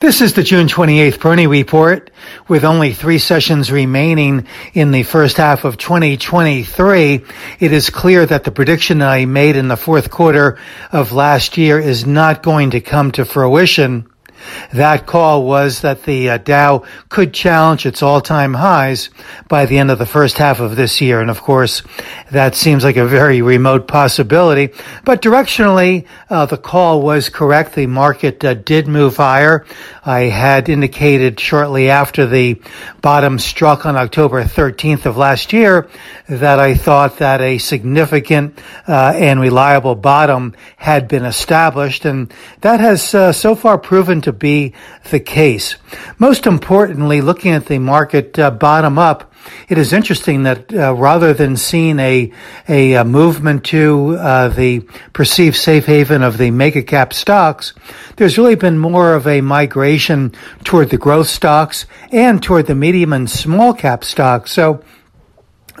This is the June 28th Peroni Report. With only three sessions remaining in the first half of 2023, it is clear that the prediction I made in the fourth quarter of last year is not going to come to fruition. That call was that the uh, Dow could challenge its all-time highs by the end of the first half of this year. And of course, that seems like a very remote possibility. But directionally, uh, the call was correct. The market uh, did move higher. I had indicated shortly after the bottom struck on October 13th of last year that I thought that a significant uh, and reliable bottom had been established. And that has uh, so far proven to to be the case. Most importantly, looking at the market uh, bottom up, it is interesting that uh, rather than seeing a a, a movement to uh, the perceived safe haven of the mega cap stocks, there's really been more of a migration toward the growth stocks and toward the medium and small cap stocks. So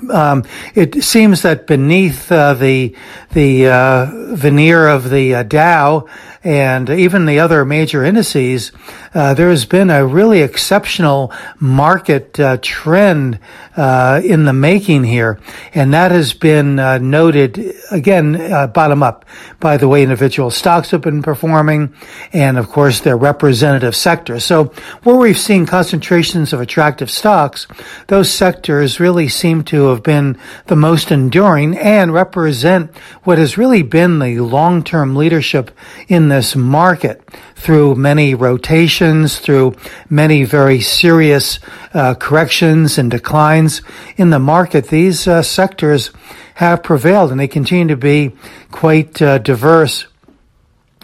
um, it seems that beneath uh, the the uh, veneer of the uh, Dow and even the other major indices, uh, there has been a really exceptional market uh, trend uh, in the making here, and that has been noted again bottom up by the way individual stocks have been performing, and of course their representative sectors. So where we've seen concentrations of attractive stocks, those sectors really seem to have been the most enduring and represent what has really been the long-term leadership in this market through many rotations, through many very serious uh, corrections and declines in the market. These uh, sectors have prevailed and they continue to be quite uh, diverse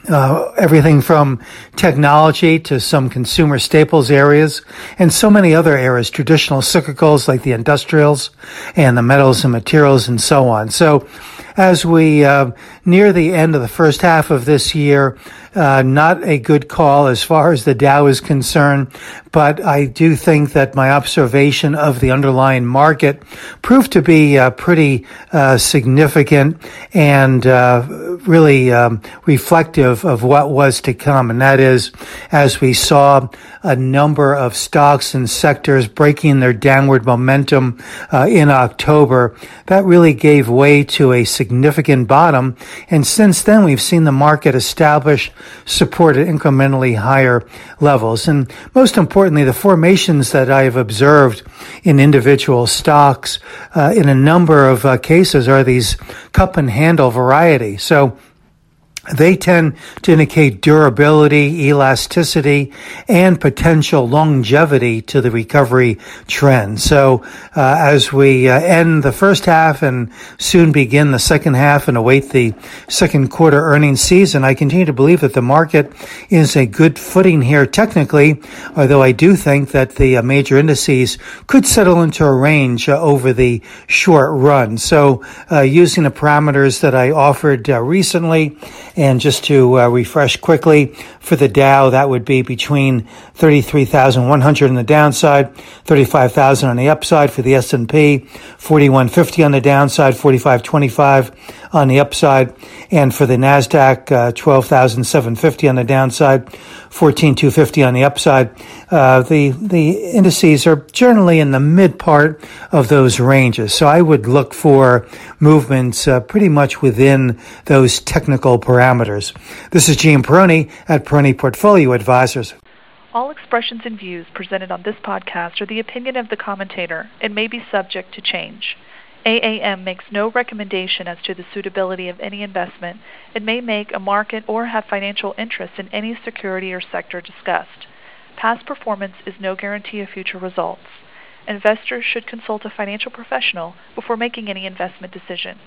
uh, everything from technology to some consumer staples areas and so many other areas, traditional cyclicals like the industrials and the metals and materials and so on. So as we uh, near the end of the first half of this year, uh, not a good call as far as the Dow is concerned, but I do think that my observation of the underlying market proved to be uh, pretty uh, significant and uh, really um, reflective of what was to come. And that is, as we saw a number of stocks and sectors breaking their downward momentum uh, in October, that really gave way to a significant bottom. And since then, we've seen the market establish support at incrementally higher levels. And most importantly, the formations that I have observed in individual stocks uh, in a number of uh, cases are these cup and handle variety. So they tend to indicate durability, elasticity, and potential longevity to the recovery trend. So, uh, as we uh, end the first half and soon begin the second half and await the second quarter earnings season, I continue to believe that the market is a good footing here technically, although I do think that the uh, major indices could settle into a range uh, over the short run. So, uh, using the parameters that I offered uh, recently, and just to uh, refresh quickly, for the Dow, that would be between 33,100 on the downside, 35,000 on the upside. For the S&P, 4150 on the downside, 4525 on the upside. And for the NASDAQ, uh, 12,750 on the downside, 14,250 on the upside. Uh, the, the indices are generally in the mid part of those ranges. So I would look for movements uh, pretty much within those technical parameters. This is Gene Peroni at Peroni Portfolio Advisors. All expressions and views presented on this podcast are the opinion of the commentator and may be subject to change. AAM makes no recommendation as to the suitability of any investment and may make a market or have financial interest in any security or sector discussed. Past performance is no guarantee of future results. Investors should consult a financial professional before making any investment decision.